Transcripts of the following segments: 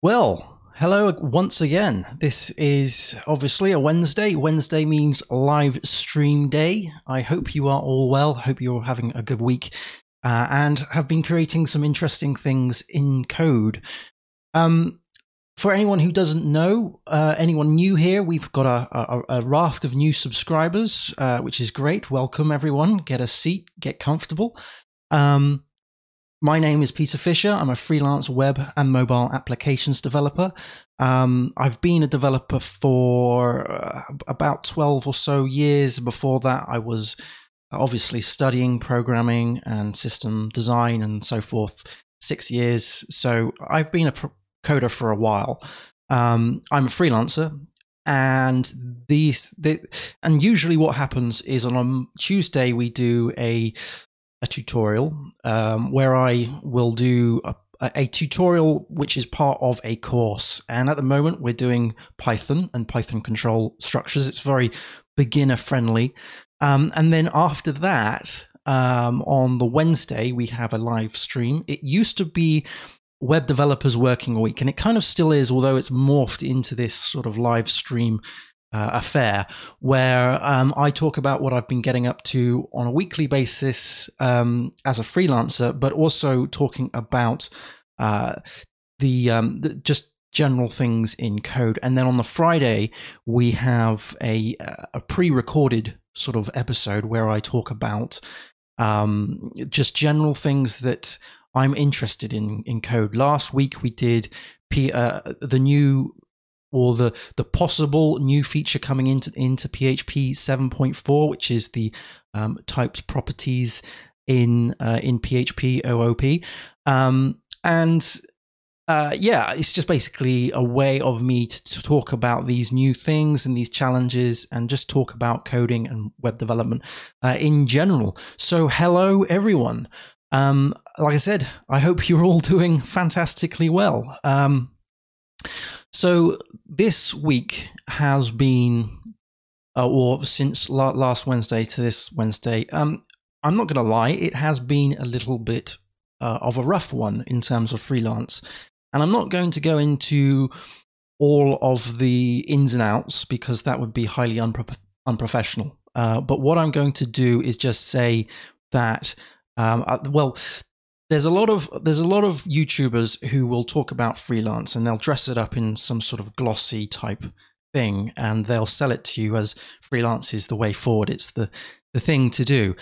Well, hello once again. This is obviously a Wednesday. Wednesday means live stream day. I hope you are all well. Hope you're having a good week uh, and have been creating some interesting things in code. Um, for anyone who doesn't know, uh, anyone new here, we've got a, a, a raft of new subscribers, uh, which is great. Welcome, everyone. Get a seat, get comfortable. Um, my name is Peter Fisher. I'm a freelance web and mobile applications developer. Um, I've been a developer for uh, about 12 or so years. Before that, I was obviously studying programming and system design and so forth, six years. So I've been a coder for a while. Um, I'm a freelancer. And these, the, and usually what happens is on a Tuesday we do a a tutorial um, where I will do a, a, tutorial which is part of a course. And at the moment, we're doing Python and Python control structures. It's very beginner friendly. Um, and then after that, um, on the Wednesday, we have a live stream. It used to be Web Developers Working a Week, and it kind of still is, although it's morphed into this sort of live stream uh, affair where um, I talk about what I've been getting up to on a weekly basis um, as a freelancer, but also talking about uh, the, um, the, just general things in code. And then on the Friday, we have a, a pre-recorded sort of episode where I talk about um, just general things that I'm interested in in code. Last week we did P, uh, the new or the the possible new feature coming into into PHP 7.4, which is the um, typed properties in uh, in PHP OOP, um, and uh, yeah, it's just basically a way of me to, to, talk about these new things and these challenges, and just talk about coding and web development uh, in general. So, hello everyone. Um, like I said, I hope you're all doing fantastically well. Um, so this week has been, uh, or since la- last Wednesday to this Wednesday, um, I'm not going to lie, it has been a little bit uh, of a rough one in terms of freelance. And I'm not going to go into all of the ins and outs because that would be highly unpro- unprofessional. Uh, but what I'm going to do is just say that, um, uh, well, there's a lot of there's a lot of YouTubers who will talk about freelance and they'll dress it up in some sort of glossy type thing and they'll sell it to you as freelance is the way forward. It's the the thing to do.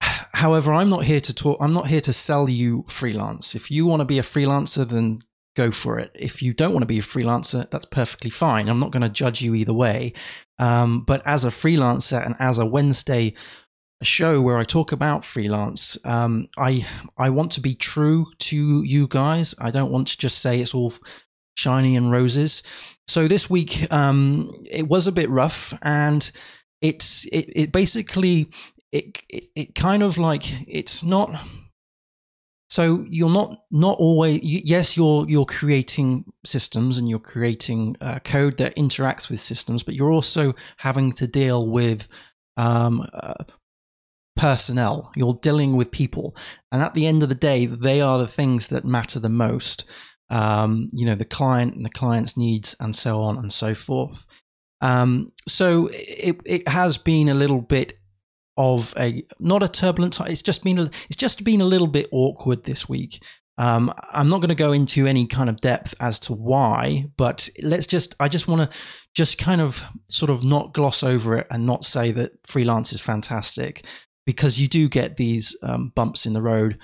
However, I'm not here to talk. I'm not here to sell you freelance. If you want to be a freelancer, then go for it. If you don't want to be a freelancer, that's perfectly fine. I'm not going to judge you either way. Um, but as a freelancer and as a Wednesday a show where I talk about freelance. Um, I I want to be true to you guys. I don't want to just say it's all shiny and roses. So this week, um, it was a bit rough, and it's it it basically it, it it kind of like it's not. So you're not not always yes you're you're creating systems and you're creating uh, code that interacts with systems, but you're also having to deal with um, uh, personnel. You're dealing with people, and at the end of the day, they are the things that matter the most. Um, you know, the client and the client's needs, and so on and so forth. Um, so it it has been a little bit of a not a turbulent time. It's just been a, it's just been a little bit awkward this week. Um, I'm not going to go into any kind of depth as to why, but let's just, I just want to just kind of sort of not gloss over it and not say that freelance is fantastic because you do get these um, bumps in the road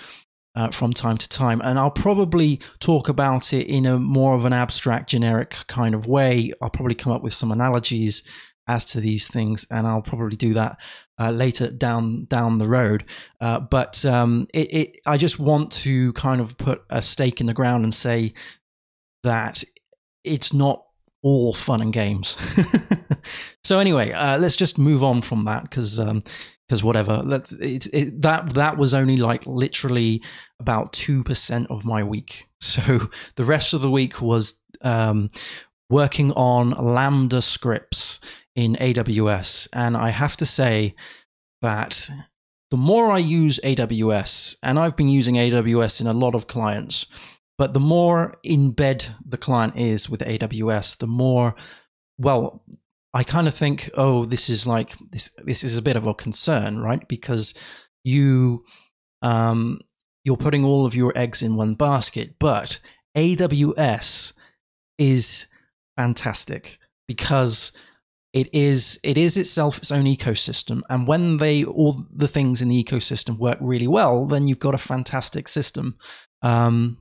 uh, from time to time. And I'll probably talk about it in a more of an abstract, generic kind of way. I'll probably come up with some analogies as to these things, and I'll probably do that uh, later down down the road. Uh, but um, it, it, I just want to kind of put a stake in the ground and say that it's not all fun and games. so anyway, uh, let's just move on from that because um, because whatever. Let's it, it, that that was only like literally about two percent of my week. So the rest of the week was um, working on Lambda scripts in AWS, and I have to say that the more I use AWS, and I've been using AWS in a lot of clients, But the more in bed the client is with AWS, the more, well, I kind of think, oh, this is like this. This is a bit of a concern, right? Because you, um, you're putting all of your eggs in one basket. But AWS is fantastic because it is it is itself its own ecosystem and when they all the things in the ecosystem work really well then you've got a fantastic system um,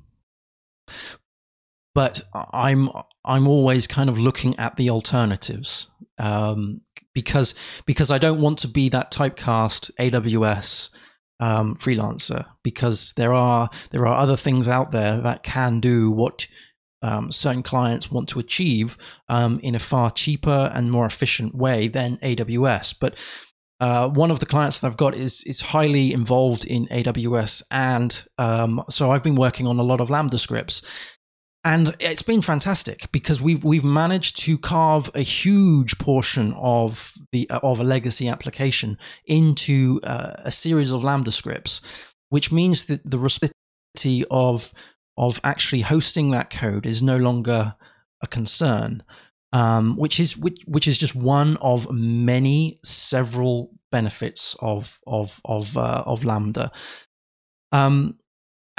but i'm i'm always kind of looking at the alternatives um, because because i don't want to be that typecast aws um, freelancer because there are there are other things out there that can do what um, certain clients want to achieve um, in a far cheaper and more efficient way than AWS. But uh, one of the clients that I've got is is highly involved in AWS, and um, so I've been working on a lot of Lambda scripts, and it's been fantastic because we've we've managed to carve a huge portion of the of a legacy application into uh, a series of Lambda scripts, which means that the responsibility of of actually hosting that code is no longer a concern, um, which is which, which is just one of many several benefits of of of uh, of Lambda. Um,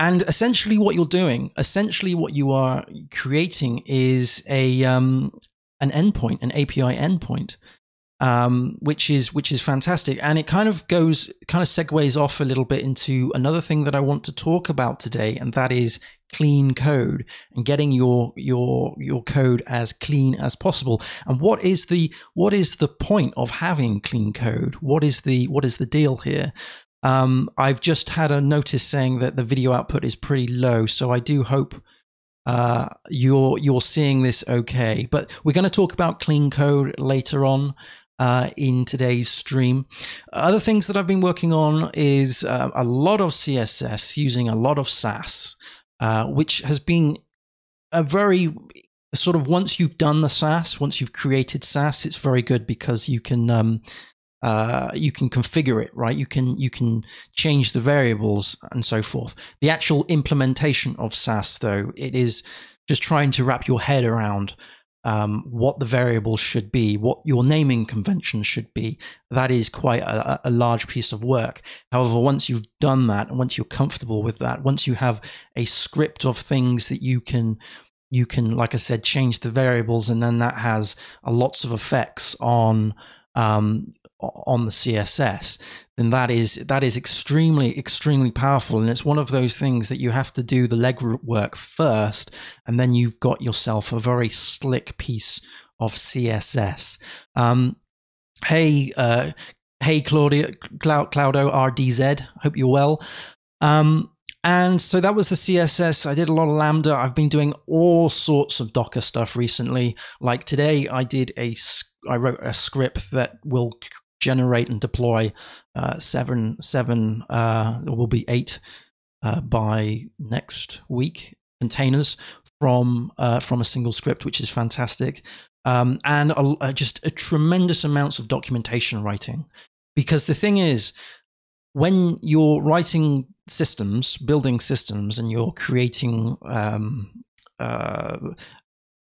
and essentially, what you're doing, essentially, what you are creating is a um, an endpoint, an API endpoint, um, which is which is fantastic, and it kind of goes kind of segues off a little bit into another thing that I want to talk about today, and that is clean code and getting your your your code as clean as possible. And what is the what is the point of having clean code? What is the what is the deal here um, I've just had a notice saying that the video output is pretty low, so I do hope uh, you're you're seeing this okay. But we're going to talk about clean code later on uh, in today's stream. Other things that I've been working on is uh, a lot of CSS using a lot of Sass. Uh, which has been a very sort of once you've done the Sass, once you've created Sass, it's very good because you can um, uh, you can configure it, right? You can you can change the variables and so forth. The actual implementation of Sass, though, it is just trying to wrap your head around um, what the variables should be, what your naming convention should be. That is quite a, a, large piece of work. However, once you've done that, and once you're comfortable with that, once you have a script of things that you can, you can, like I said, change the variables, and then that has lots of effects on um, on the CSS, then that is that is extremely extremely powerful, and it's one of those things that you have to do the legwork first, and then you've got yourself a very slick piece of CSS. Um, hey, uh, hey, Claudia, Cloud, Cloudo RDZ. Hope you're well. Um, and so that was the CSS. I did a lot of Lambda. I've been doing all sorts of Docker stuff recently. Like today, I did a I wrote a script that will generate and deploy uh, seven, seven, uh, will be eight uh, by next week containers from uh, from a single script, which is fantastic, um, and a, just a tremendous amounts of documentation writing. Because the thing is, when you're writing systems, building systems, and you're creating um, uh,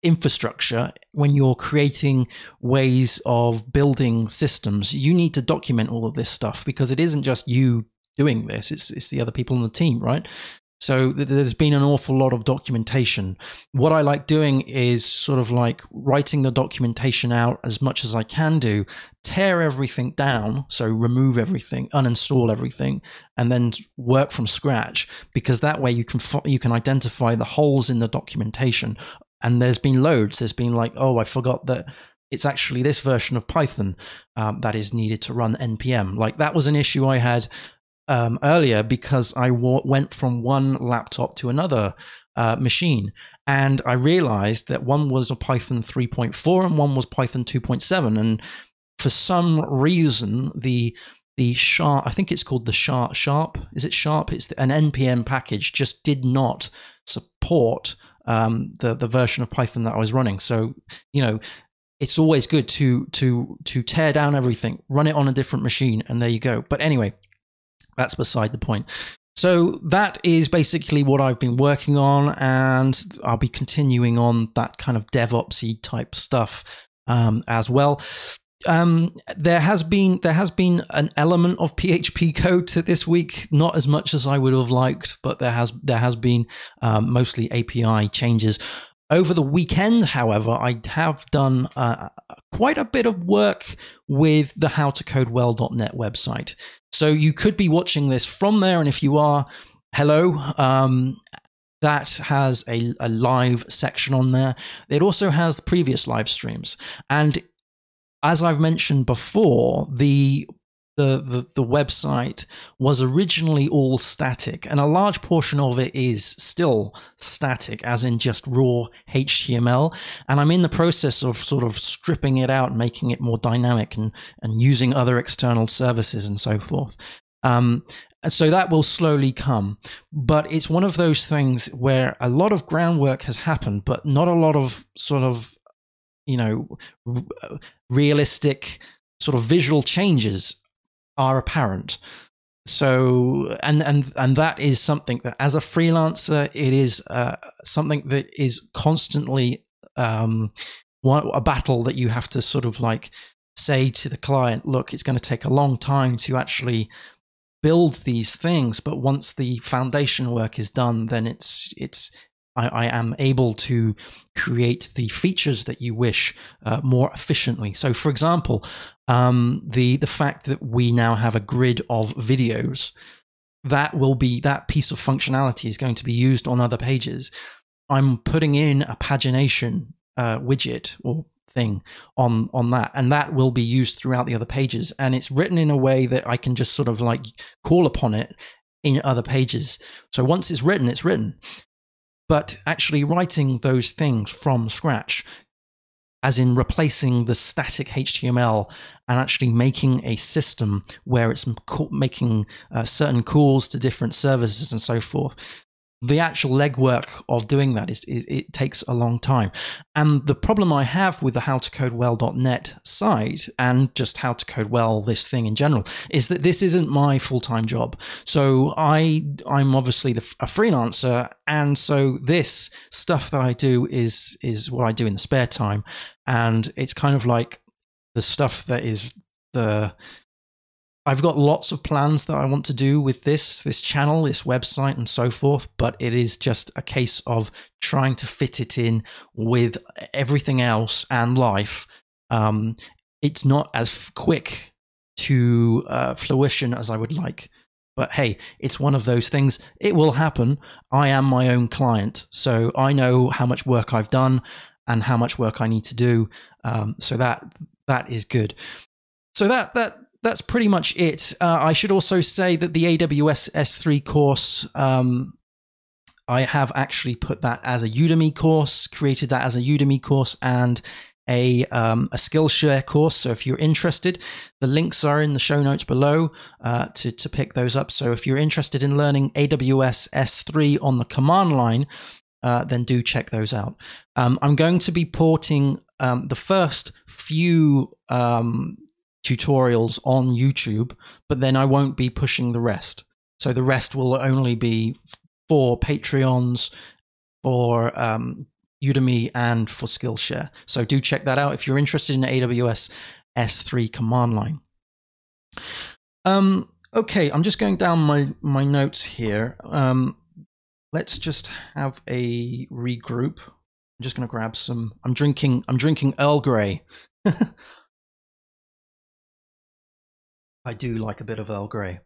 infrastructure, when you're creating ways of building systems, you need to document all of this stuff because it isn't just you doing this, it's, it's the other people on the team, right? So there's been an awful lot of documentation. What I like doing is sort of like writing the documentation out as much as I can do, tear everything down, so remove everything, uninstall everything, and then work from scratch. Because that way you can you can identify the holes in the documentation and there's been loads. There's been like, oh, I forgot that it's actually this version of Python um, that is needed to run npm. Like that was an issue I had um, earlier because I w- went from one laptop to another uh, machine, and I realized that one was a Python 3.4 and one was Python 2.7, and for some reason the the sharp i think it's called the sharp sharp is it sharp it's an npm package just did not support um, the the version of Python that I was running. So you know, it's always good to to to tear down everything, run it on a different machine, and there you go. But anyway, that's beside the point. So that is basically what I've been working on, and I'll be continuing on that kind of DevOpsy type stuff um, as well. Um, there has been there has been an element of PHP code to this week, not as much as I would have liked, but there has there has been um, mostly API changes. Over the weekend, however, I have done uh, quite a bit of work with the howtocodewell.net website. So you could be watching this from there, and if you are, hello. Um, that has a, a live section on there. It also has previous live streams. And as I've mentioned before, the the, the, the website was originally all static, and a large portion of it is still static, as in just raw HTML. And I'm in the process of sort of stripping it out, making it more dynamic, and and using other external services and so forth. Um, and so that will slowly come. But it's one of those things where a lot of groundwork has happened, but not a lot of sort of, you know, realistic sort of visual changes are apparent. So, and and and that is something that, as a freelancer, it is uh, something that is constantly um, a battle that you have to sort of like say to the client, look, it's going to take a long time to actually build these things, but once the foundation work is done, then it's it's I, I am able to create the features that you wish uh, more efficiently. So, for example, um, the the fact that we now have a grid of videos that will be that piece of functionality is going to be used on other pages. I'm putting in a pagination uh, widget or thing on on that and that will be used throughout the other pages and it's written in a way that I can just sort of like call upon it in other pages so once it's written it's written but actually writing those things from scratch, as in replacing the static HTML and actually making a system where it's making uh, certain calls to different services and so forth the actual legwork of doing that is, is, it takes a long time. And the problem I have with the howtocodewell.net site and just how to code well this thing in general is that this isn't my full-time job. So I I'm obviously the, a freelancer and so this stuff that I do is is what I do in the spare time and it's kind of like the stuff that is the I've got lots of plans that I want to do with this this channel, this website, and so forth. But it is just a case of trying to fit it in with everything else and life. Um, it's not as quick to uh, fruition as I would like. But hey, it's one of those things. It will happen. I am my own client, so I know how much work I've done and how much work I need to do. Um, so that that is good. So that that that's pretty much it. Uh, I should also say that the AWS S3 course, um, I have actually put that as a Udemy course, created that as a Udemy course and a, um, a Skillshare course. So if you're interested, the links are in the show notes below uh, to, to pick those up. So if you're interested in learning AWS S3 on the command line, uh, then do check those out. Um, I'm going to be porting um, the first few um, tutorials on YouTube, but then I won't be pushing the rest. So the rest will only be for Patreons, for um, Udemy, and for Skillshare. So do check that out if you're interested in AWS S3 command line. Um, okay, I'm just going down my, my notes here. Um, let's just have a regroup. I'm just going to grab some. I'm drinking. I'm drinking Earl Grey. I do like a bit of Earl Grey.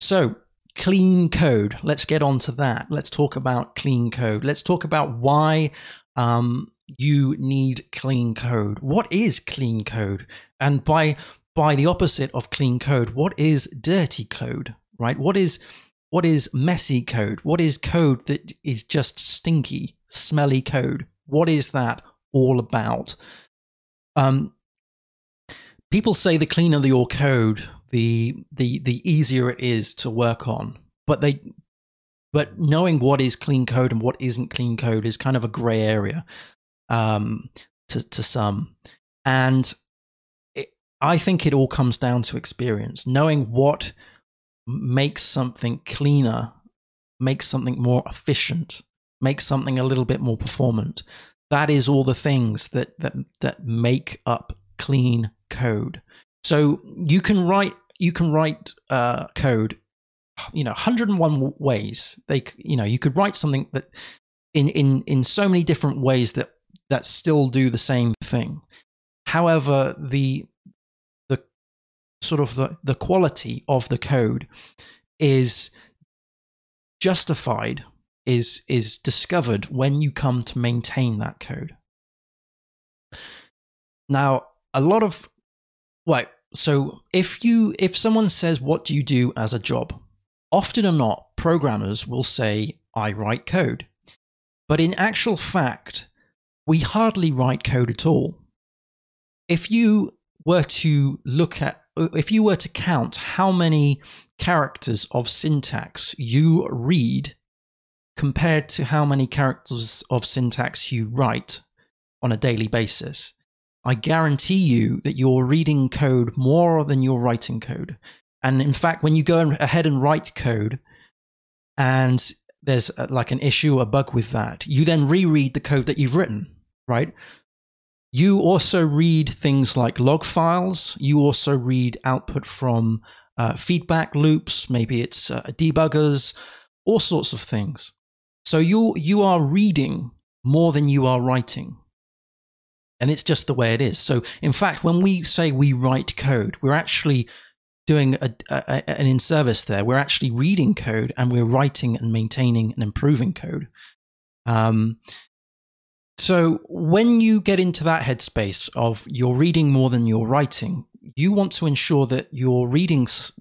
So, clean code. Let's get on to that. Let's talk about clean code. Let's talk about why um, you need clean code. What is clean code? And by by the opposite of clean code, what is dirty code? Right? What is what is messy code? What is code that is just stinky, smelly code? What is that all about? Um, people say the cleaner your code, the the the easier it is to work on. But they but knowing what is clean code and what isn't clean code is kind of a gray area um, to to some, and it, I think it all comes down to experience, knowing what makes something cleaner makes something more efficient, makes something a little bit more performant. That is all the things that that that make up clean code. So you can write you can write uh, code, you know, 101 ways. They you know you could write something that in in in so many different ways that that still do the same thing. However, the the sort of the, the quality of the code is justified is is discovered when you come to maintain that code. Now, a lot of right, so if you if someone says what do you do as a job, often or not programmers will say I write code. But in actual fact, we hardly write code at all. If you were to look at if you were to count how many characters of syntax you read compared to how many characters of syntax you write on a daily basis, I guarantee you that you're reading code more than you're writing code. And in fact, when you go ahead and write code and there's a, like an issue, a bug with that, you then reread the code that you've written, right? You also read things like log files. You also read output from uh, feedback loops. Maybe it's uh, debuggers, all sorts of things. So you you are reading more than you are writing. And it's just the way it is. So, in fact, when we say we write code, we're actually doing a, a, an in service there. We're actually reading code and we're writing and maintaining and improving code. Um, so, when you get into that headspace of you're reading more than you're writing, you want to ensure that your readings,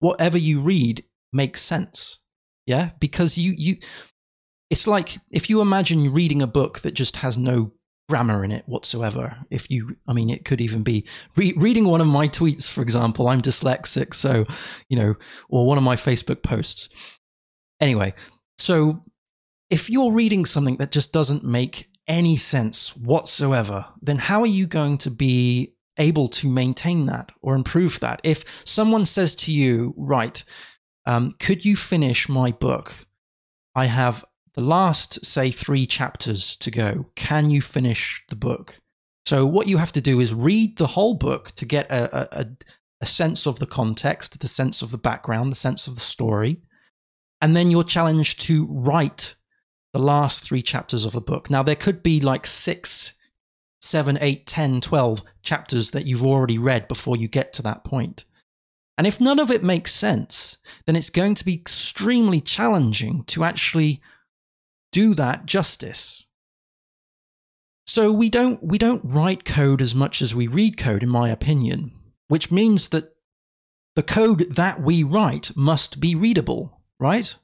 whatever you read, makes sense. Yeah, because you you, it's like if you imagine reading a book that just has no grammar in it whatsoever. If you, I mean, it could even be re- reading one of my tweets, for example. I'm dyslexic, so, you know, or one of my Facebook posts. Anyway, so if you're reading something that just doesn't make any sense whatsoever, then how are you going to be able to maintain that or improve that? If someone says to you, right, um, could you finish my book? I have the last, say, three chapters to go. Can you finish the book? So, what you have to do is read the whole book to get a, a, a sense of the context, the sense of the background, the sense of the story. And then you're challenged to write the last three chapters of a book. Now, there could be like six, seven, eight, ten, twelve chapters that you've already read before you get to that point. And if none of it makes sense, then it's going to be extremely challenging to actually do that justice. So we don't we don't write code as much as we read code in my opinion, which means that the code that we write must be readable, right?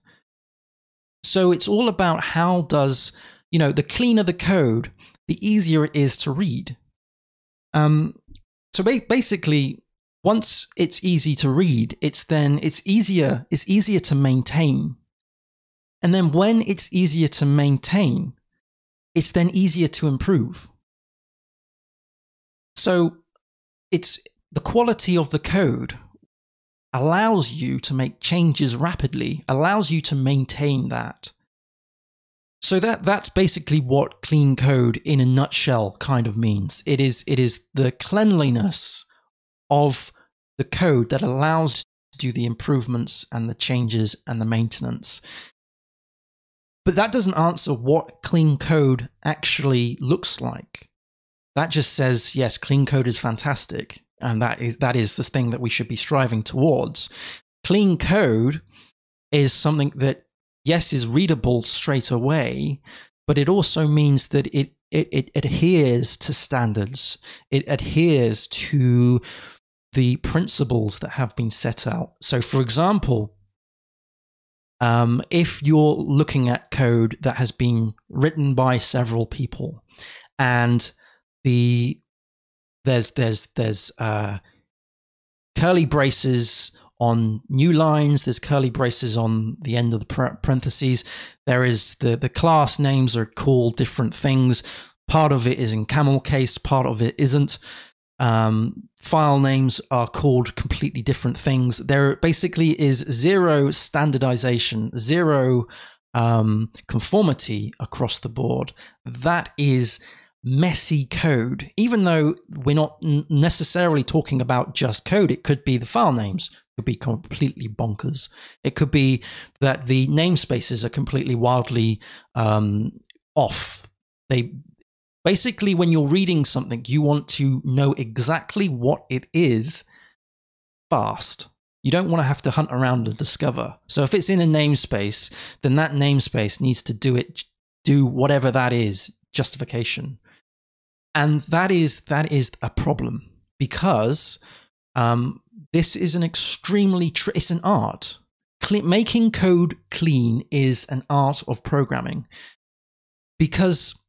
So it's all about how does, you know, the cleaner the code, the easier it is to read. Um so basically once it's easy to read, it's then it's easier it's easier to maintain and then when it's easier to maintain, it's then easier to improve. So it's the quality of the code allows you to make changes rapidly, allows you to maintain that. So that that's basically what clean code in a nutshell kind of means. It is it is the cleanliness of the code that allows to do the improvements and the changes and the maintenance. But that doesn't answer what clean code actually looks like. That just says, yes, clean code is fantastic. And that is, that is the thing that we should be striving towards. Clean code is something that, yes, is readable straight away, but it also means that it, it, it adheres to standards. It adheres to the principles that have been set out. So, for example, um, if you're looking at code that has been written by several people, and the there's there's there's uh, curly braces on new lines. There's curly braces on the end of the parentheses. There is the the class names are called different things. Part of it is in camel case. Part of it isn't. Um, file names are called completely different things. There basically is zero standardization, zero um, conformity across the board. That is messy code, even though we're not necessarily talking about just code. It could be the file names could be completely bonkers. It could be that the namespaces are completely wildly um, off. They basically, when you're reading something, you want to know exactly what it is fast. You don't want to have to hunt around and discover. So if it's in a namespace, then that namespace needs to do it, do whatever that is, justification. And that is that is a problem because um, this is an extremely tr- it's an art. Cle- making code clean is an art of programming because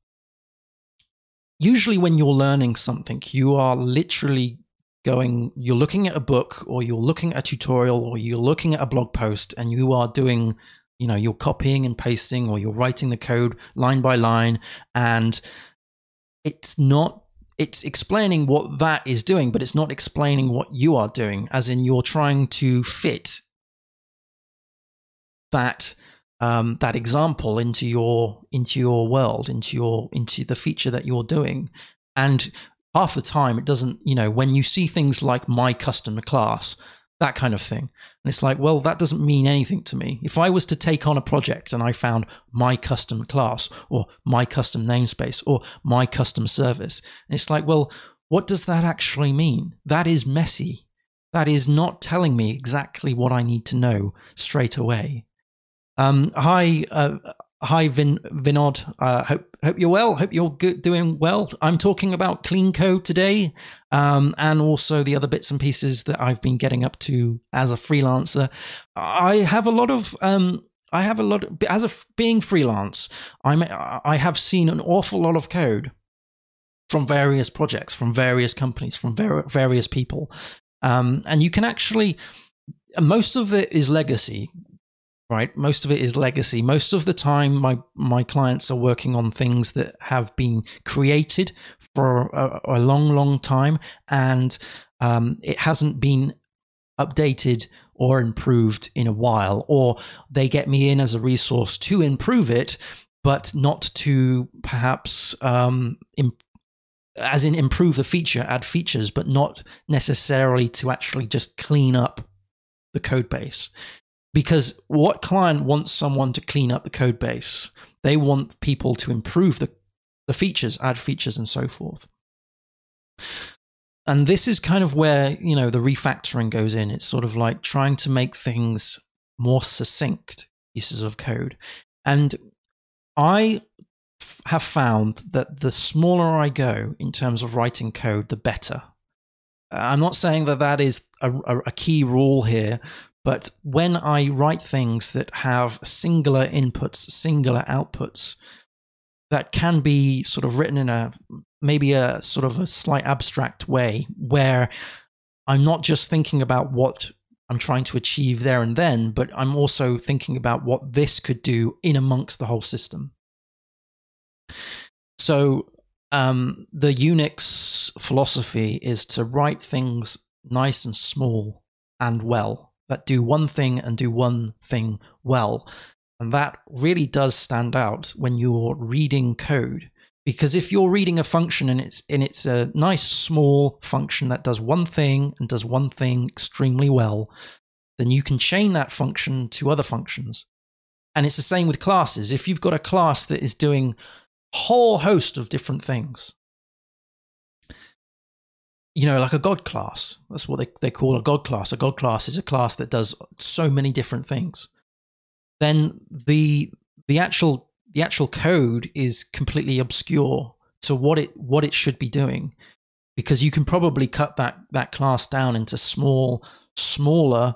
usually when you're learning something, you are literally going, you're looking at a book or you're looking at a tutorial or you're looking at a blog post and you are doing, you know, you're copying and pasting or you're writing the code line by line and it's not it's explaining what that is doing, but it's not explaining what you are doing, as in you're trying to fit that um, that example into your into your world, into your into the feature that you're doing. And half the time it doesn't, you know, when you see things like my customer class, that kind of thing. And it's like, well, that doesn't mean anything to me. If I was to take on a project and I found my custom class or my custom namespace or my custom service, it's like, well, what does that actually mean? That is messy. That is not telling me exactly what I need to know straight away. Um, hi, uh, hi, Vin, Vinod. Uh, hope hope you're well. Hope you're good, doing well. I'm talking about clean code today, um, and also the other bits and pieces that I've been getting up to as a freelancer. I have a lot of. Um, I have a lot of, as a being freelance. I'm I have seen an awful lot of code from various projects, from various companies, from ver- various people, um, and you can actually most of it is legacy right? Most of it is legacy. Most of the time my my clients are working on things that have been created for a, a long long time and um, it hasn't been updated or improved in a while or they get me in as a resource to improve it but not to perhaps um, imp- as in improve the feature add features but not necessarily to actually just clean up the code base because what client wants someone to clean up the code base? They want people to improve the, the features, add features, and so forth. And this is kind of where, you know, the refactoring goes in. It's sort of like trying to make things more succinct pieces of code. And I f- have found that the smaller I go in terms of writing code, the better. I'm not saying that that is a, a, key rule here, but when I write things that have singular inputs, singular outputs, that can be sort of written in a maybe a sort of a slight abstract way where I'm not just thinking about what I'm trying to achieve there and then, but I'm also thinking about what this could do in amongst the whole system. So, um, the Unix philosophy is to write things nice and small and well that do one thing and do one thing well. And that really does stand out when you're reading code. Because if you're reading a function and it's and it's a nice small function that does one thing and does one thing extremely well, then you can chain that function to other functions. And it's the same with classes. If you've got a class that is doing a whole host of different things, you know, like a God class. That's what they, they call a God class. A God class is a class that does so many different things. Then the the actual the actual code is completely obscure to what it what it should be doing, because you can probably cut that that class down into small smaller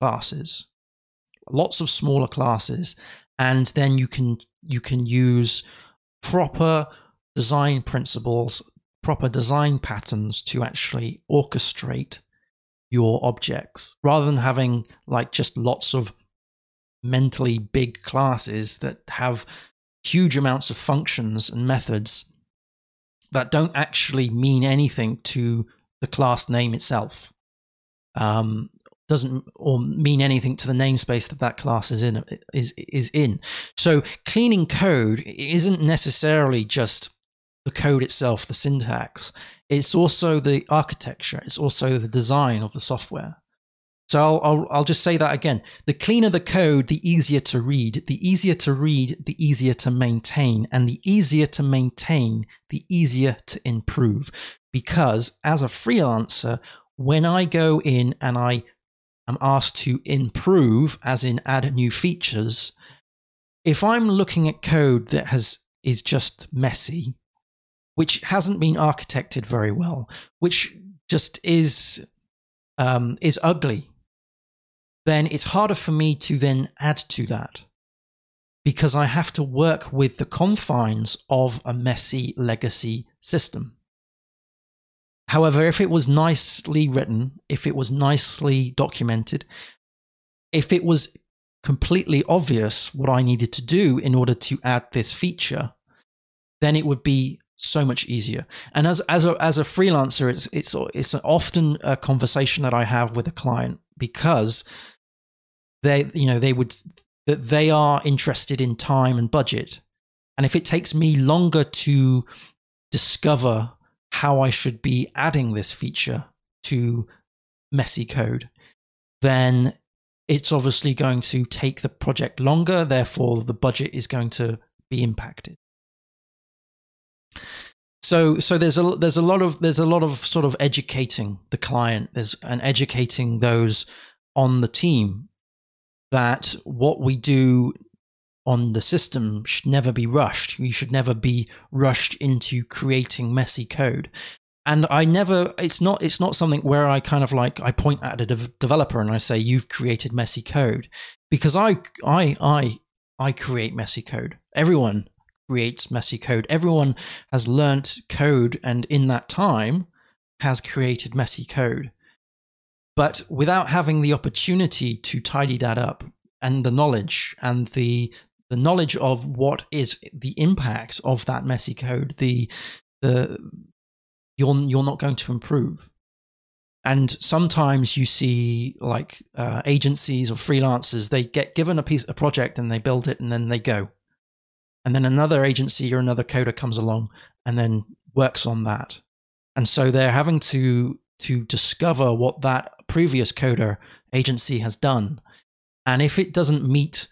classes, lots of smaller classes, and then you can you can use proper design principles proper design patterns to actually orchestrate your objects rather than having like just lots of mentally big classes that have huge amounts of functions and methods that don't actually mean anything to the class name itself. Um, doesn't or mean anything to the namespace that that class is in is is in. So cleaning code isn't necessarily just the code itself, the syntax. It's also the architecture. It's also the design of the software. So I'll, I'll, I'll just say that again. The cleaner the code, the easier to read. The easier to read, the easier to maintain. And the easier to maintain, the easier to improve. Because as a freelancer, when I go in and I am asked to improve, as in add new features, if I'm looking at code that has is just messy, which hasn't been architected very well, which just is um, is ugly, then it's harder for me to then add to that because I have to work with the confines of a messy legacy system. However, if it was nicely written, if it was nicely documented, if it was completely obvious what I needed to do in order to add this feature, then it would be so much easier. And as as a as a freelancer, it's it's it's often a conversation that I have with a client because they you know they would that they are interested in time and budget, and if it takes me longer to discover how I should be adding this feature to messy code, then it's obviously going to take the project longer. Therefore, the budget is going to be impacted. So, so there's a there's a lot of there's a lot of sort of educating the client. There's and educating those on the team that what we do on the system should never be rushed. We should never be rushed into creating messy code. And I never, it's not, it's not something where I kind of like, I point at a de- developer and I say, you've created messy code because I, I, I, I create messy code. Everyone creates messy code. Everyone has learnt code and in that time has created messy code. But without having the opportunity to tidy that up and the knowledge and the the knowledge of what is the impact of that messy code, the the you're you're not going to improve. And sometimes you see like uh, agencies or freelancers, they get given a piece, a project, and they build it, and then they go. And then another agency or another coder comes along and then works on that. And so they're having to to discover what that previous coder agency has done. And if it doesn't meet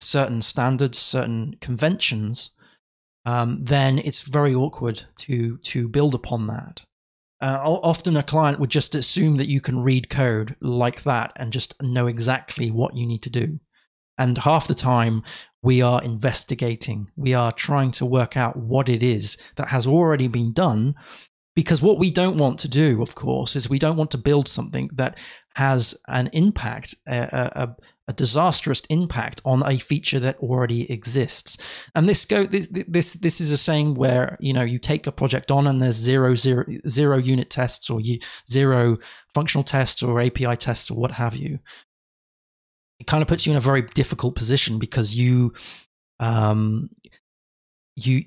certain standards, certain conventions, um, then it's very awkward to to build upon that. Uh, often, a client would just assume that you can read code like that and just know exactly what you need to do. And half the time, we are investigating. We are trying to work out what it is that has already been done. Because what we don't want to do, of course, is we don't want to build something that has an impact, a, a, a disastrous impact on a feature that already exists. And this go this this this is a saying where you know you take a project on and there's zero zero zero unit tests or you, zero functional tests or API tests or what have you. It kind of puts you in a very difficult position because you um you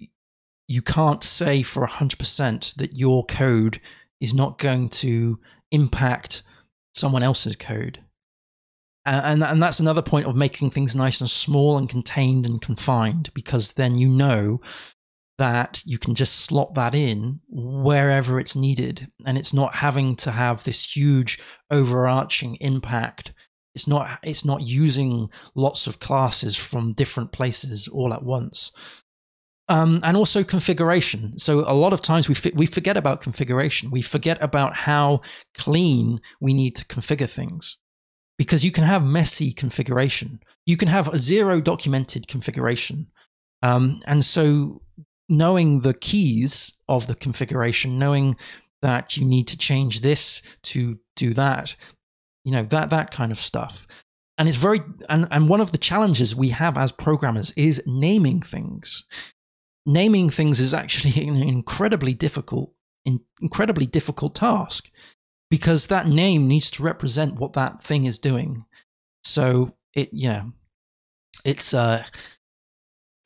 you can't say for 100% that your code is not going to impact someone else's code. And and that's another point of making things nice and small and contained and confined because then you know that you can just slot that in wherever it's needed and it's not having to have this huge overarching impact it's not it's not using lots of classes from different places all at once um, and also configuration. So a lot of times we we forget about configuration. We forget about how clean we need to configure things because you can have messy configuration. You can have a zero documented configuration. Um, and so knowing the keys of the configuration, knowing that you need to change this to do that, you know, that, that kind of stuff. And it's very, and, and one of the challenges we have as programmers is naming things. Naming things is actually an incredibly difficult, incredibly difficult task because that name needs to represent what that thing is doing. So it, yeah, it's uh,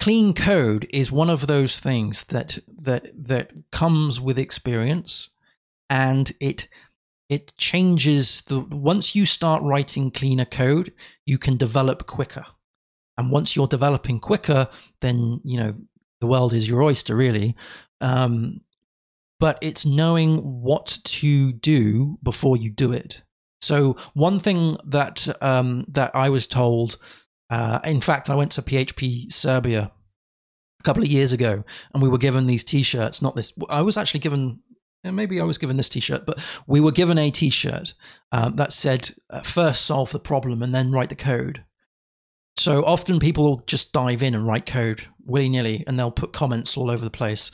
clean code is one of those things that that that comes with experience. and it it changes the once you start writing cleaner code, you can develop quicker. And once you're developing quicker, then you know the world is your oyster, really. Um, but it's knowing what to do before you do it. So one thing that um, that I was told, uh, in fact, I went to PHP Serbia a couple of years ago, and we were given these T-shirts. Not this. I was actually given. Maybe I was given this T-shirt, but we were given a T-shirt um, that said, uh, "First solve the problem and then write the code." So often people just dive in and write code willy nilly, and they'll put comments all over the place,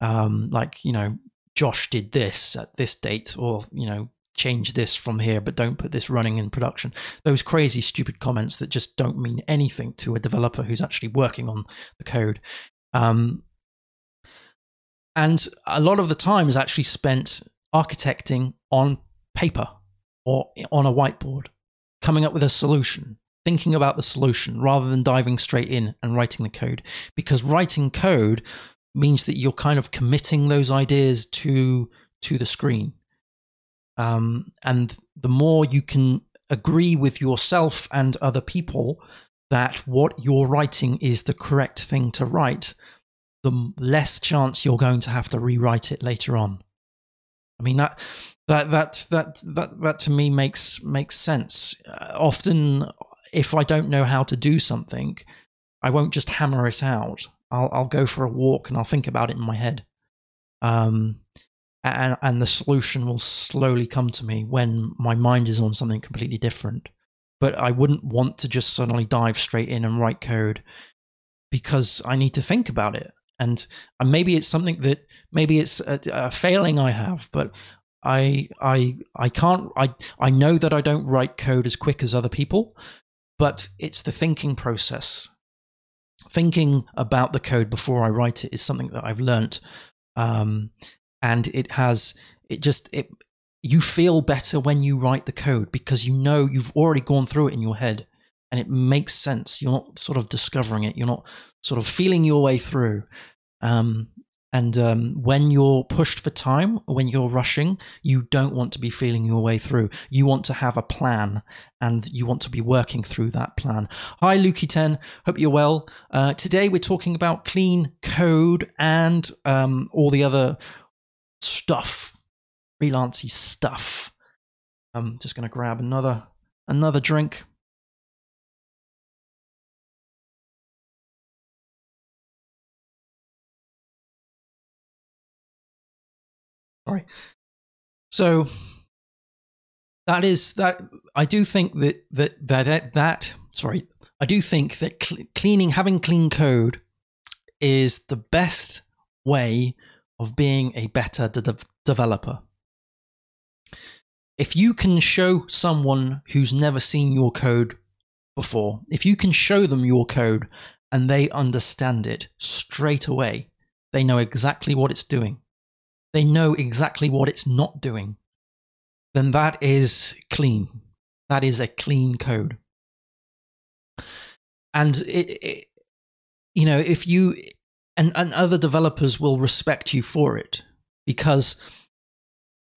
um, like you know, Josh did this at this date, or you know, change this from here, but don't put this running in production. Those crazy, stupid comments that just don't mean anything to a developer who's actually working on the code. Um, and a lot of the time is actually spent architecting on paper or on a whiteboard, coming up with a solution, thinking about the solution rather than diving straight in and writing the code. Because writing code means that you're kind of committing those ideas to to the screen um, and the more you can agree with yourself and other people that what you're writing is the correct thing to write, the less chance you're going to have to rewrite it later on. I mean that that that that that that to me makes makes sense. Uh, often, if I don't know how to do something, I won't just hammer it out. I'll I'll go for a walk and I'll think about it in my head. Um, and, and the solution will slowly come to me when my mind is on something completely different. But I wouldn't want to just suddenly dive straight in and write code because I need to think about it. And, and maybe it's something that maybe it's a, a failing I have, but I I I can't I I know that I don't write code as quick as other people, but it's the thinking process. Thinking about the code before I write it is something that I've learnt, um, and it has it just it you feel better when you write the code because you know you've already gone through it in your head and it makes sense you're not sort of discovering it you're not sort of feeling your way through um, and um, when you're pushed for time, when you're rushing, you don't want to be feeling your way through. You want to have a plan and you want to be working through that plan. Hi, Lukey10. Hope you're well. Uh, today we're talking about clean code and um, all the other stuff, freelancy stuff. I'm just going to grab another another drink. Sorry. So that is that I do think that that that that sorry, I do think that cl- cleaning having clean code is the best way of being a better de- developer. If you can show someone who's never seen your code before, if you can show them your code and they understand it straight away, they know exactly what it's doing, they know exactly what it's not doing, then that is clean. That is a clean code. And it, it you know, if you and, and other developers will respect you for it because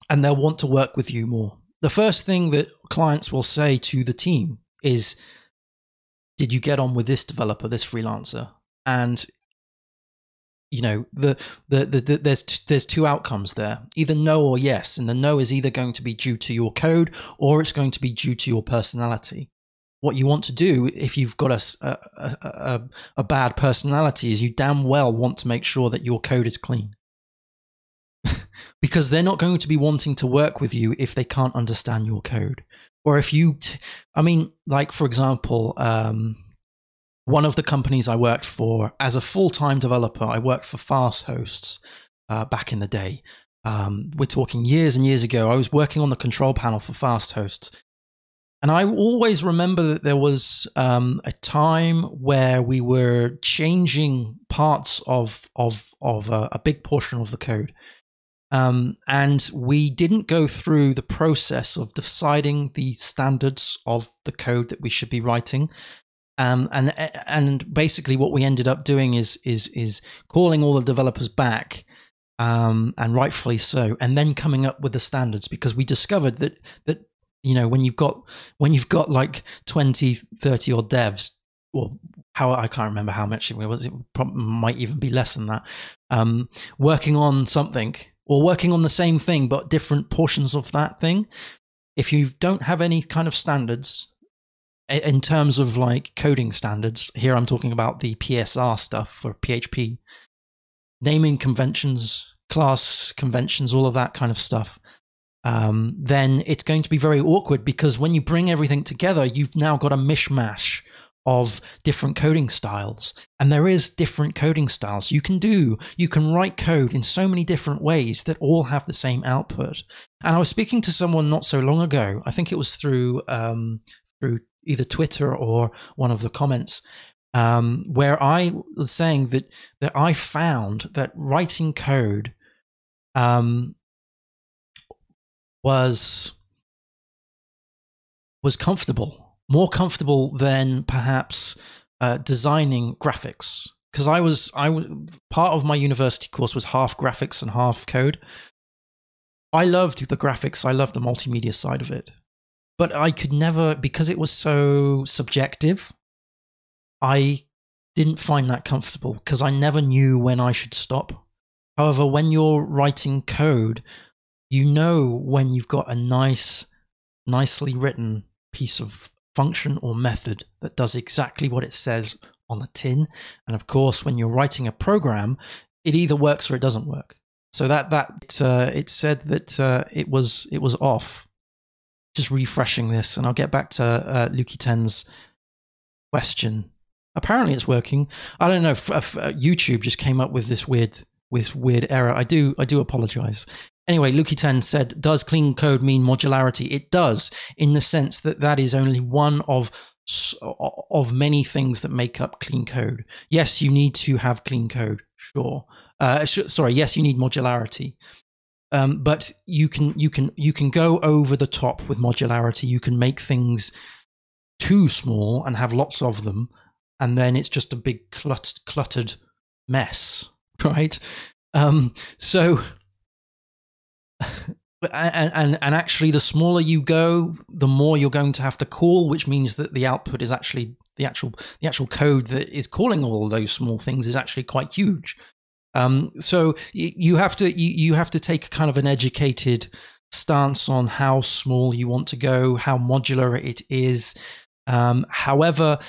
and they'll want to work with you more. The first thing that clients will say to the team is, Did you get on with this developer, this freelancer? And you know the, the the, the, there's t- there's two outcomes there either no or yes and the no is either going to be due to your code or it's going to be due to your personality what you want to do if you've got a, a, a, a, bad personality is you damn well want to make sure that your code is clean. because they're not going to be wanting to work with you if they can't understand your code. Or if you, t- I mean, like for example, um, one of the companies I worked for as a full time developer, I worked for Fasthosts uh, back in the day. Um, we're talking years and years ago. I was working on the control panel for Fasthosts and I always remember that there was um, a time where we were changing parts of of of a, a big portion of the code, um, and we didn't go through the process of deciding the standards of the code that we should be writing. Um, and and basically, what we ended up doing is is is calling all the developers back um, and rightfully so, and then coming up with the standards because we discovered that that you know when you've got when you've got like 20 30 odd devs or how I can't remember how much it was it might even be less than that um, working on something or working on the same thing but different portions of that thing if you don't have any kind of standards in terms of like coding standards here I'm talking about the PSR stuff for PHP naming conventions class conventions all of that kind of stuff um, then it's going to be very awkward because when you bring everything together, you've now got a mishmash of different coding styles. And there is different coding styles you can do. You can write code in so many different ways that all have the same output. And I was speaking to someone not so long ago. I think it was through um, through either Twitter or one of the comments. Um, where I was saying that that I found that writing code um, was was comfortable, more comfortable than perhaps uh, designing graphics. Because I was, I part of my university course was half graphics and half code. I loved the graphics. I loved the multimedia side of it, but I could never because it was so subjective. I didn't find that comfortable because I never knew when I should stop. However, when you're writing code, you know when you've got a nice, nicely written piece of function or method that does exactly what it says on the tin. And of course, when you're writing a program, it either works or it doesn't work. So that that uh, it said that uh, it was it was off. Just refreshing this, and I'll get back to uh, Luki Ten's question. Apparently, it's working. I don't know. F- f- uh, YouTube just came up with this weird with weird error. I do I do apologize. Anyway, Luki Ten said, does clean code mean modularity? It does, in the sense that that is only one of of many things that make up clean code. Yes, you need to have clean code, sure. Uh, sh- sorry, yes, you need modularity. Um, but you can you can you can go over the top with modularity. You can make things too small and have lots of them, and then it's just a big clut- cluttered mess, right? Um, so and, and and actually the smaller you go the more you're going to have to call which means that the output is actually the actual the actual code that is calling all those small things is actually quite huge um, so you, you have to you, you have to take kind of an educated stance on how small you want to go how modular it is. Um, however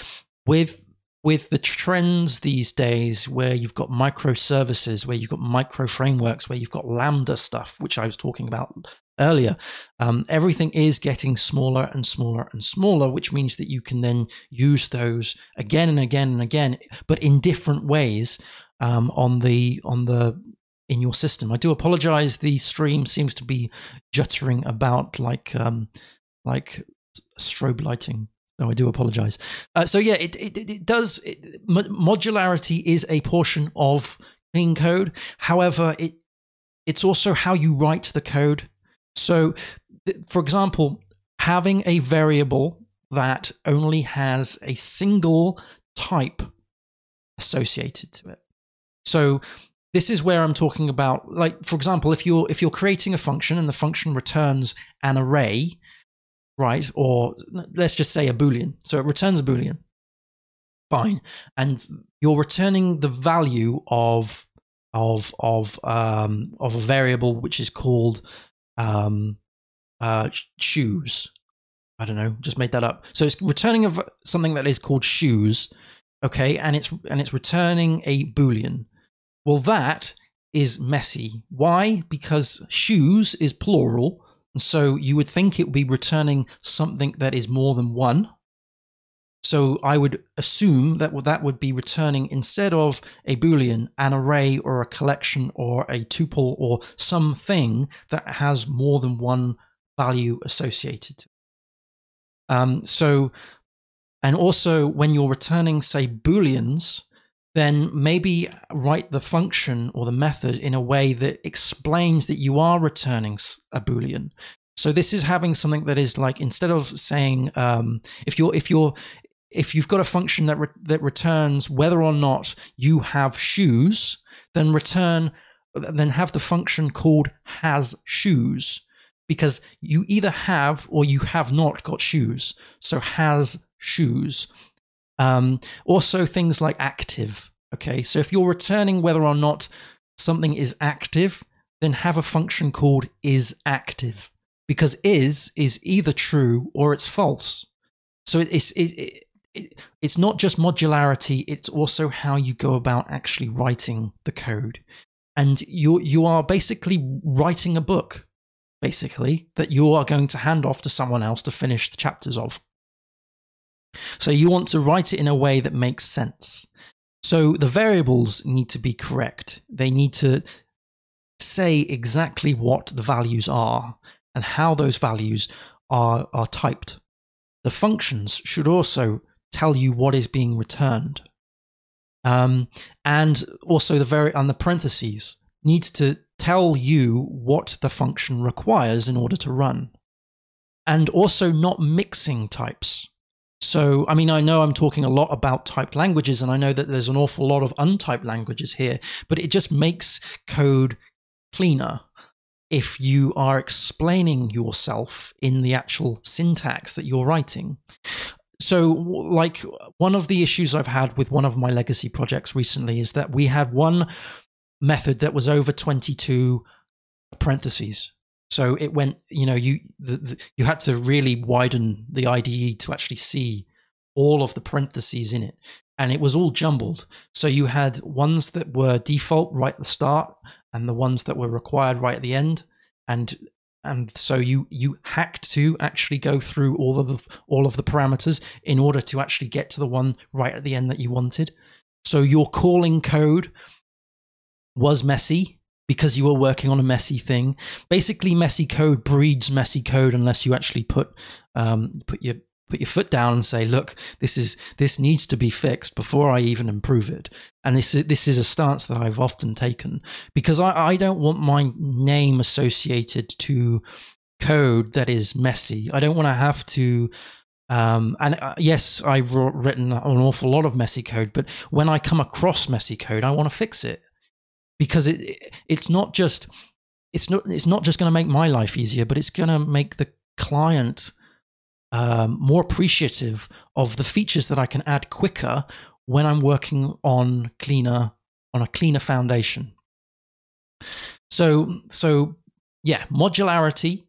with with the trends these days where you've got microservices, where you've got micro frameworks, where you've got Lambda stuff, which I was talking about earlier, um, everything is getting smaller and smaller and smaller, which means that you can then use those again and again and again, but in different ways um, on the on the in your system. I do apologize. The stream seems to be juttering about like um, like strobe lighting. No, I do apologize. Uh, so yeah, it it, it does. It, modularity is a portion of clean code. However, it it's also how you write the code. So, for example, having a variable that only has a single type associated to it. So this is where I'm talking about like for example if you're if you're creating a function and the function returns an array right? Or let's just say a Boolean. So it returns a Boolean. Fine. And you're returning the value of of of um, of a variable which is called um, uh, shoes. I don't know, just made that up. So it's returning of something that is called shoes, okay, and it's and it's returning a boolean. Well, that is messy. Why? Because shoes is plural, and so you would think it would be returning something that is more than one. So I would assume that that would be returning instead of a boolean an array or a collection or a tuple or something that has more than one value associated. Um, so, and also when you're returning, say, booleans, then maybe write the function or the method in a way that explains that you are returning a boolean. So this is having something that is like instead of saying um, if you're if you're if you've got a function that re- that returns whether or not you have shoes, then return then have the function called has shoes because you either have or you have not got shoes. So has shoes. Um, also, things like active. Okay, so if you're returning whether or not something is active, then have a function called is active because is is either true or it's false. So it's it, it, it's not just modularity; it's also how you go about actually writing the code, and you you are basically writing a book, basically that you are going to hand off to someone else to finish the chapters of. So you want to write it in a way that makes sense. So the variables need to be correct. They need to say exactly what the values are and how those values are, are typed. The functions should also tell you what is being returned. Um, and also the very and the parentheses needs to tell you what the function requires in order to run. And also not mixing types. So, I mean, I know I'm talking a lot about typed languages, and I know that there's an awful lot of untyped languages here, but it just makes code cleaner if you are explaining yourself in the actual syntax that you're writing. So, like, one of the issues I've had with one of my legacy projects recently is that we had one method that was over 22 parentheses. So it went, you know, you the, the, you had to really widen the IDE to actually see all of the parentheses in it, and it was all jumbled. So you had ones that were default right at the start, and the ones that were required right at the end, and and so you you hacked to actually go through all of the, all of the parameters in order to actually get to the one right at the end that you wanted. So your calling code was messy because you were working on a messy thing. Basically, messy code breeds messy code unless you actually put um, put your put your foot down and say, "Look, this is this needs to be fixed before I even improve it." And this is this is a stance that I've often taken because I, I don't want my name associated to code that is messy. I don't want to have to. Um, and uh, yes, I've written an awful lot of messy code, but when I come across messy code, I want to fix it because it it's not just it's not it's not just going to make my life easier, but it's going to make the client um, more appreciative of the features that I can add quicker when I'm working on cleaner on a cleaner foundation. So so yeah, modularity,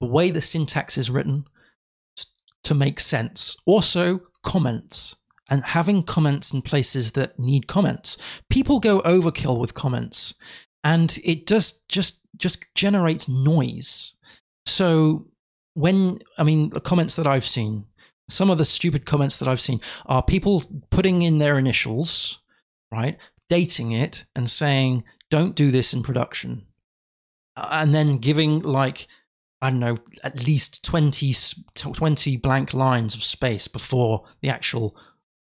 the way the syntax is written to make sense. Also comments and having comments in places that need comments. People go overkill with comments and it just just just generates noise. So when I mean the comments that I've seen, some of the stupid comments that I've seen are people putting in their initials, right? Dating it and saying, don't do this in production. And then giving like I don't know, at least 20, 20 blank lines of space before the actual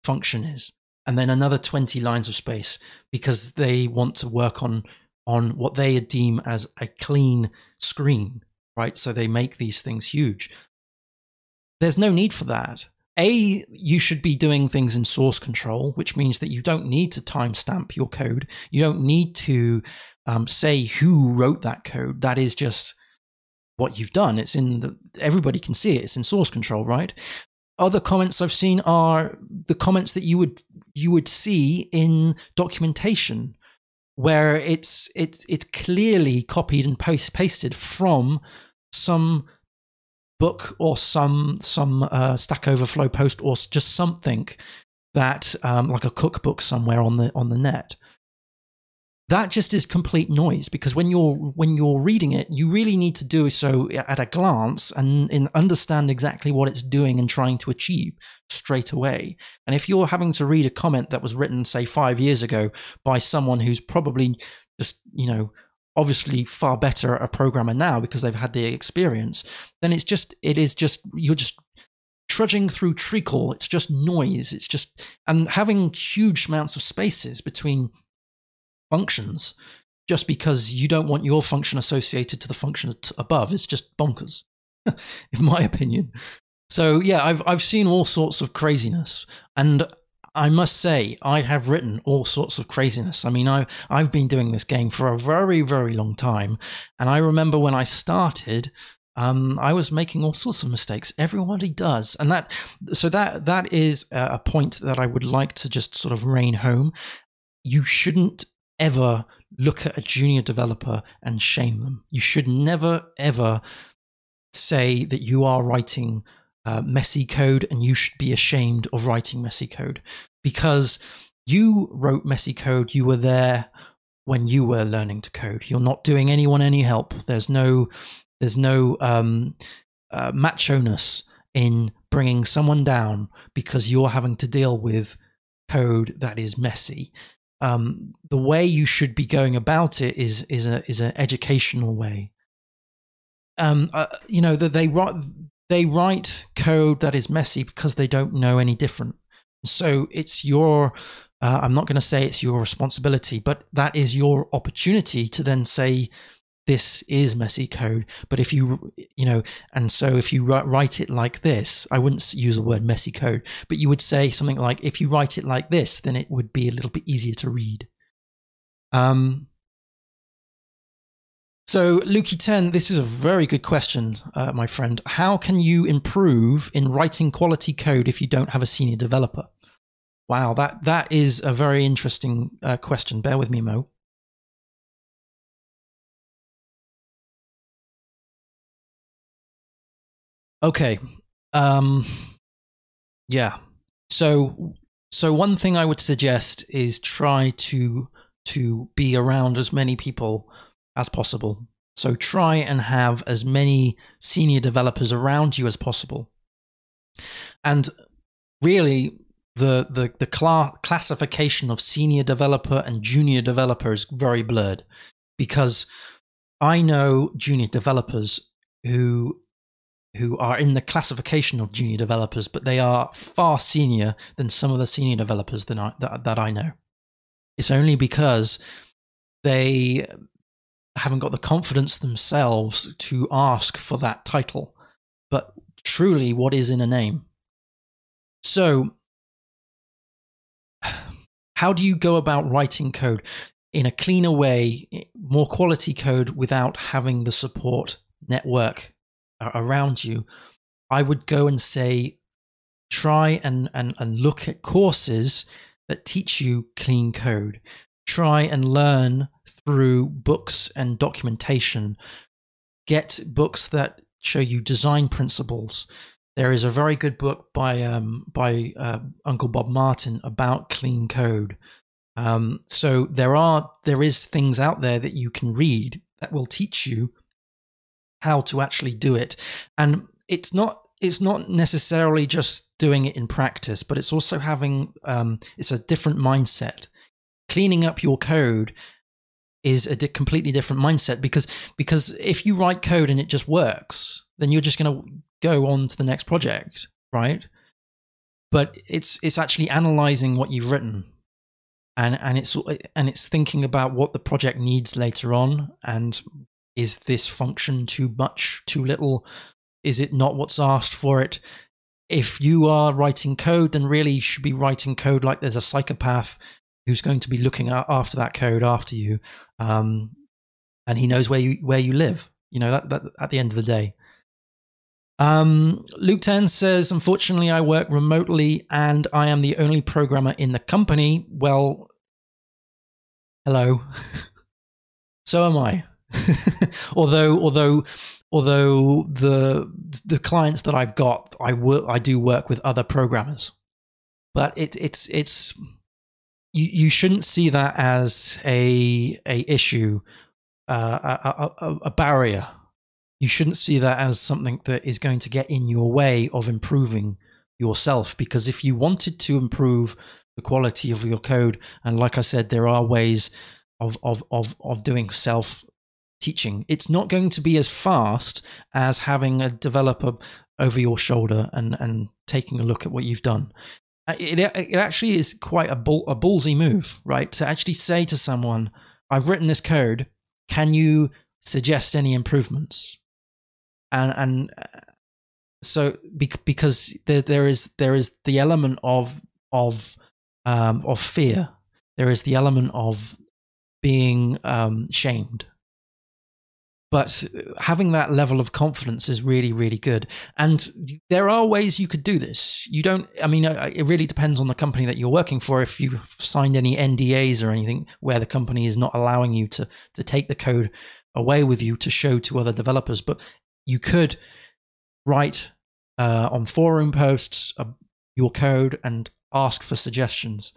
function is. And then another 20 lines of space because they want to work on on what they deem as a clean screen right? So they make these things huge. There's no need for that. A you should be doing things in source control which means that you don't need to timestamp your code. You don't need to um, say who wrote that code. That is just what you've done. It's in the everybody can see it. It's in source control right other comments I've seen are the comments that you would you would see in documentation, where it's it's it's clearly copied and post, pasted from some book or some some uh, Stack Overflow post or just something that um, like a cookbook somewhere on the on the net that just is complete noise because when you're when you're reading it you really need to do so at a glance and, and, understand exactly what it's doing and trying to achieve straight away. And if you're having to read a comment that was written say 5 years ago by someone who's probably just you know obviously far better a programmer now because they've had the experience then it's just it is just you're just trudging through treacle. It's just noise. It's just and having huge amounts of spaces between functions just because you don't want your function associated to the function above. It's just bonkers, in my opinion. So yeah, I've I've seen all sorts of craziness, and I must say, I have written all sorts of craziness. I mean, I, I've been doing this game for a very, very long time. And I remember when I started, um, I was making all sorts of mistakes. Everybody does, and that so that that is a point that I would like to just sort of rein home. You shouldn't ever look at a junior developer and shame them. You should never ever say that you are writing uh, messy code and you should be ashamed of writing messy code because you wrote messy code. You were there when you were learning to code. You're not doing anyone any help. There's no there's no um, uh, macho-ness in bringing someone down because you're having to deal with code that is messy. Um, the way you should be going about it is is a is an educational way. Um, uh, you know that they write they write code that is messy because they don't know any different. So it's your uh, I'm not going to say it's your responsibility, but that is your opportunity to then say this is messy code but if you you know and so if you write it like this i wouldn't use the word messy code but you would say something like if you write it like this then it would be a little bit easier to read. Um so Lukey 10 this is a very good question uh, my friend. How can you improve in writing quality code if you don't have a senior developer? Wow that that is a very interesting uh, question. Bear with me mo Okay. Um yeah. So so one thing I would suggest is try to to be around as many people as possible. So try and have as many senior developers around you as possible. And really the the the cla- classification of senior developer and junior developer is very blurred because I know junior developers who who are in the classification of junior developers, but they are far senior than some of the senior developers that I, that, that I know. It's only because they haven't got the confidence themselves to ask for that title. But truly, what is in a name? So, how do you go about writing code in a cleaner way, more quality code without having the support network around you, I would go and say, try and, and, and look at courses that teach you clean code. Try and learn through books and documentation. Get books that show you design principles. There is a very good book by um, by uh, Uncle Bob Martin about clean code. Um, so there are there is things out there that you can read that will teach you how to actually do it. And it's not it's not necessarily just doing it in practice, but it's also having um, it's a different mindset. Cleaning up your code is a di- completely different mindset because because if you write code and it just works, then you're just going to go on to the next project, right? But it's it's actually analyzing what you've written and and it's and it's thinking about what the project needs later on and is this function too much, too little? Is it not what's asked for it? If you are writing code, then really you should be writing code like there's a psychopath who's going to be looking after that code after you, um, and he knows where you where you live. You know that, that at the end of the day. Um, Luke 10 says, Unfortunately, I work remotely and I am the only programmer in the company. Well, hello. so am I. although although although the the clients that I've got, I work I do work with other programmers, but it it's it's you you shouldn't see that as a a issue, uh, a, a, a barrier. You shouldn't see that as something that is going to get in your way of improving yourself. Because if you wanted to improve the quality of your code, and like I said, there are ways of of of of doing self teaching. It's not going to be as fast as having a developer over your shoulder and, and taking a look at what you've done. Uh, it, it actually is quite a, a ballsy move, right? To actually say to someone, I've written this code, can you suggest any improvements? And, and uh, so because there, there is there is the element of of um, of fear. There is the element of being um, shamed. But having that level of confidence is really, really good. And there are ways you could do this. You don't, I mean, it really depends on the company that you're working for. If you've signed any NDAs or anything where the company is not allowing you to, to take the code away with you to show to other developers, but you could write uh, on forum posts uh, your code and ask for suggestions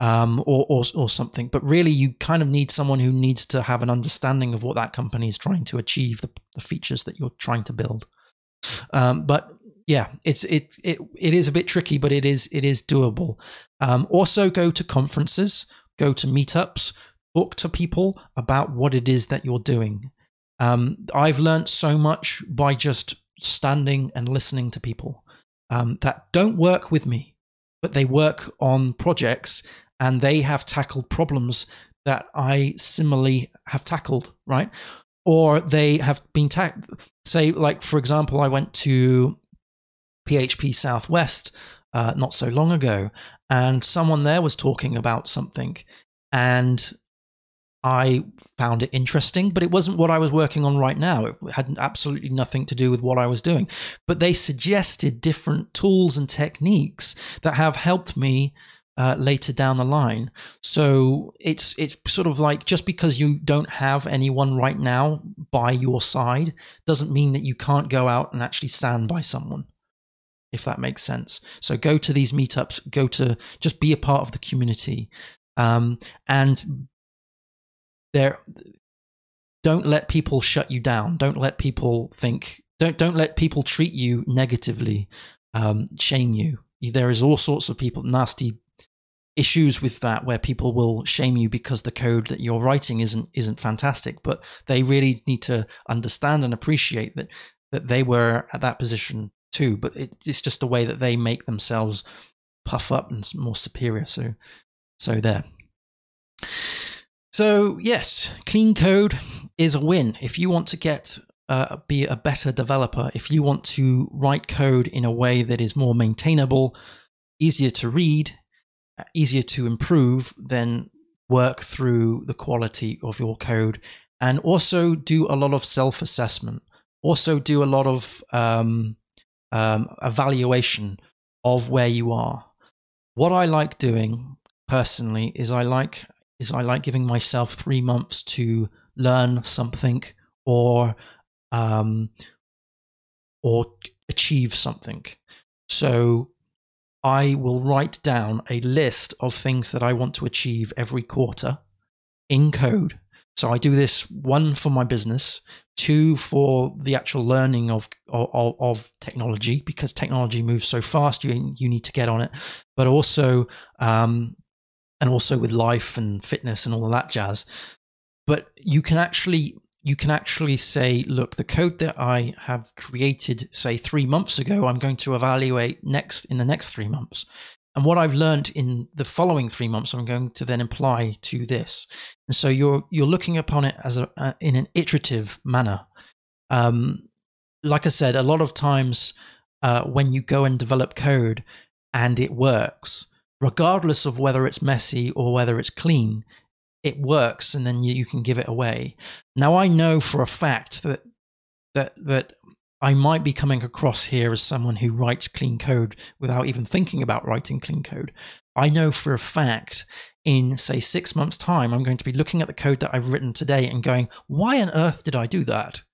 um, or, or, or something. But really, you kind of need someone who needs to have an understanding of what that company is trying to achieve, the, the features that you're trying to build. Um, but yeah, it's it it it is a bit tricky, but it is it is doable. Um, also, go to conferences, go to meetups, talk to people about what it is that you're doing. Um, I've learned so much by just standing and listening to people um, that don't work with me, but they work on projects and they have tackled problems that I similarly have tackled, right? Or they have been tackled. Say, like for example, I went to PHP Southwest uh, not so long ago, and someone there was talking about something, and I found it interesting, but it wasn't what I was working on right now. It had absolutely nothing to do with what I was doing. But they suggested different tools and techniques that have helped me uh, later down the line. So it's it's sort of like just because you don't have anyone right now by your side doesn't mean that you can't go out and actually stand by someone. If that makes sense. So go to these meetups, go to just be a part of the community. Um, and there don't let people shut you down. Don't let people think. Don't don't let people treat you negatively, um, shame you. There is all sorts of people nasty issues with that where people will shame you because the code that you're writing isn't isn't fantastic. But they really need to understand and appreciate that that they were at that position too. But it, it's just the way that they make themselves puff up and more superior. So so there. So, yes, clean code is a win. If you want to get uh, be a better developer, if you want to write code in a way that is more maintainable, easier to read, easier to improve, then work through the quality of your code and also do a lot of self assessment. Also, do a lot of um, um, evaluation of where you are. What I like doing personally is I like is I like giving myself three months to learn something or um, or achieve something. So I will write down a list of things that I want to achieve every quarter in code. So I do this one for my business, two for the actual learning of of, of technology because technology moves so fast. You you need to get on it, but also um, and also with life and fitness and all of that jazz. But you can actually you can actually say, look, the code that I have created, say three months ago, I'm going to evaluate next in the next three months. And what I've learned in the following three months, I'm going to then apply to this. And so you're you're looking upon it as a in an iterative manner. Um, like I said, a lot of times uh, when you go and develop code and it works, regardless of whether it's messy or whether it's clean, it works and then you, you can give it away. Now I know for a fact that that that I might be coming across here as someone who writes clean code without even thinking about writing clean code. I know for a fact in say 6 months time I'm going to be looking at the code that I've written today and going, "Why on earth did I do that?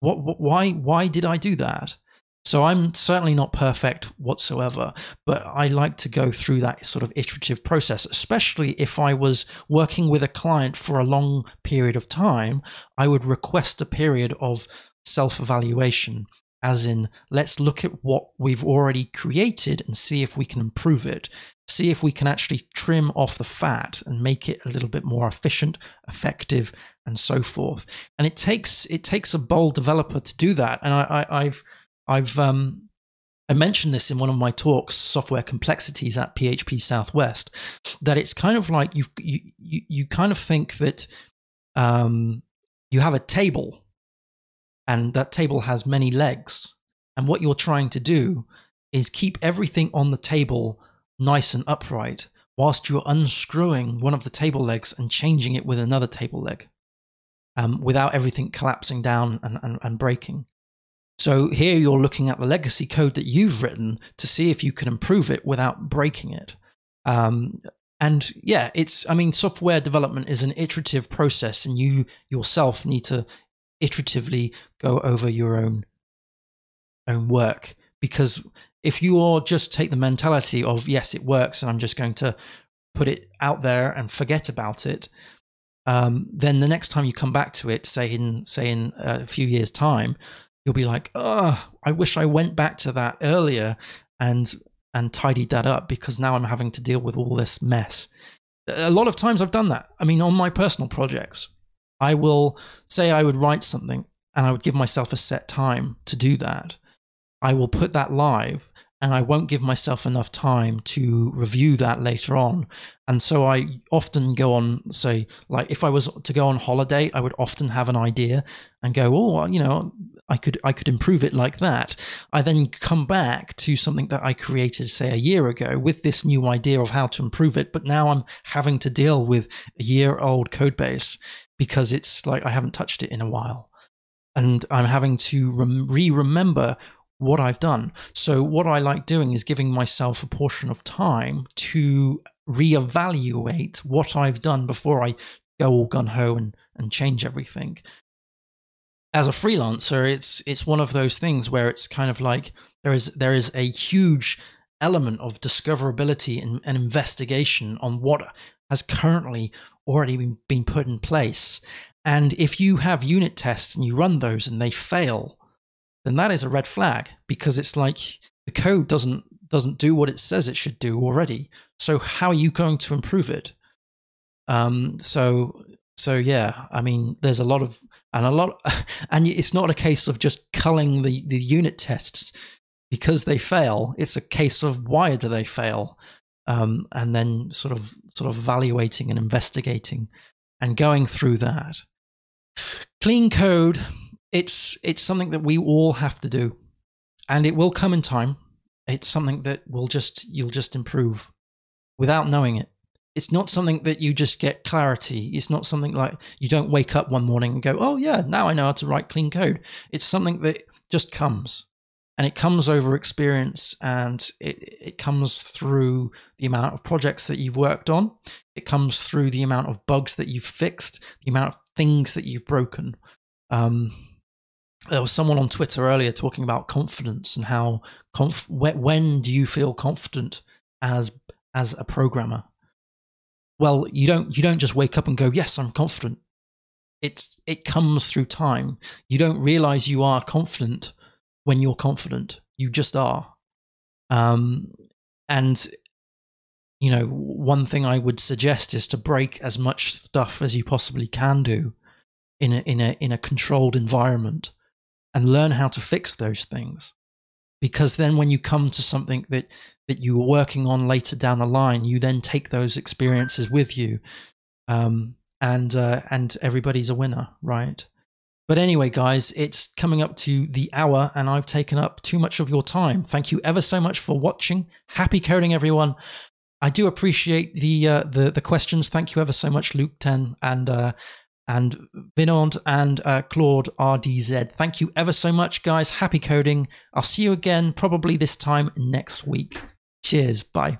What why why did I do that?" So I'm certainly not perfect whatsoever, but I like to go through that sort of iterative process, especially if I was working with a client for a long period of time. I would request a period of self evaluation, as in, let's look at what we've already created and see if we can improve it. See if we can actually trim off the fat and make it a little bit more efficient, effective, and so forth. And it takes it takes a bold developer to do that. And I, I I've I've um, I mentioned this in one of my talks, software complexities at PHP Southwest, that it's kind of like you you you kind of think that um, you have a table, and that table has many legs, and what you're trying to do is keep everything on the table nice and upright, whilst you're unscrewing one of the table legs and changing it with another table leg um, without everything collapsing down and, and, and breaking. So here you're looking at the legacy code that you've written to see if you can improve it without breaking it. Um, and yeah, it's, I mean, software development is an iterative process and you yourself need to iteratively go over your own, own work because if you all just take the mentality of, yes, it works and I'm just going to put it out there and forget about it, um, then the next time you come back to it, say in, say in a few years time, you'll be like, oh, I wish I went back to that earlier and and tidied that up because now I'm having to deal with all this mess. A lot of times I've done that. I mean, on my personal projects, I will say I would write something and I would give myself a set time to do that. I will put that live and I won't give myself enough time to review that later on. And so I often go on, say, like if I was to go on holiday, I would often have an idea and go, oh, you know, I could I could improve it like that. I then come back to something that I created, say, a year ago with this new idea of how to improve it. But now I'm having to deal with a year old code base because it's like I haven't touched it in a while. And I'm having to re remember what I've done. So, what I like doing is giving myself a portion of time to reevaluate what I've done before I go all gun ho and, and change everything. As a freelancer, it's it's one of those things where it's kind of like there is there is a huge element of discoverability and, and investigation on what has currently already been, been put in place. And if you have unit tests and you run those and they fail, then that is a red flag because it's like the code doesn't doesn't do what it says it should do already. So how are you going to improve it? Um, so so yeah, I mean, there's a lot of and a lot, and it's not a case of just culling the the unit tests because they fail. It's a case of why do they fail, um, and then sort of sort of evaluating and investigating and going through that. Clean code it's it's something that we all have to do, and it will come in time. It's something that will just you'll just improve without knowing it. It's not something that you just get clarity. It's not something like you don't wake up one morning and go, "Oh yeah, now I know how to write clean code." It's something that just comes and it comes over experience and it, it comes through the amount of projects that you've worked on it comes through the amount of bugs that you've fixed the amount of things that you've broken um, there was someone on Twitter earlier talking about confidence and how conf- when do you feel confident as as a programmer? Well, you don't you don't just wake up and go, "Yes, I'm confident." It's it comes through time. You don't realize you are confident when you're confident. You just are. Um, and you know, one thing I would suggest is to break as much stuff as you possibly can do in a in a in a controlled environment and learn how to fix those things. Because then when you come to something that, that you are working on later down the line, you then take those experiences with you. Um, and, uh, and everybody's a winner, right? But anyway, guys, it's coming up to the hour and I've taken up too much of your time. Thank you ever so much for watching. Happy coding, everyone. I do appreciate the uh, the the questions. Thank you ever so much, Luke Ten, and uh, and Vinod and uh, Claude RDZ. Thank you ever so much, guys. Happy coding. I'll see you again probably this time next week. Cheers. Bye.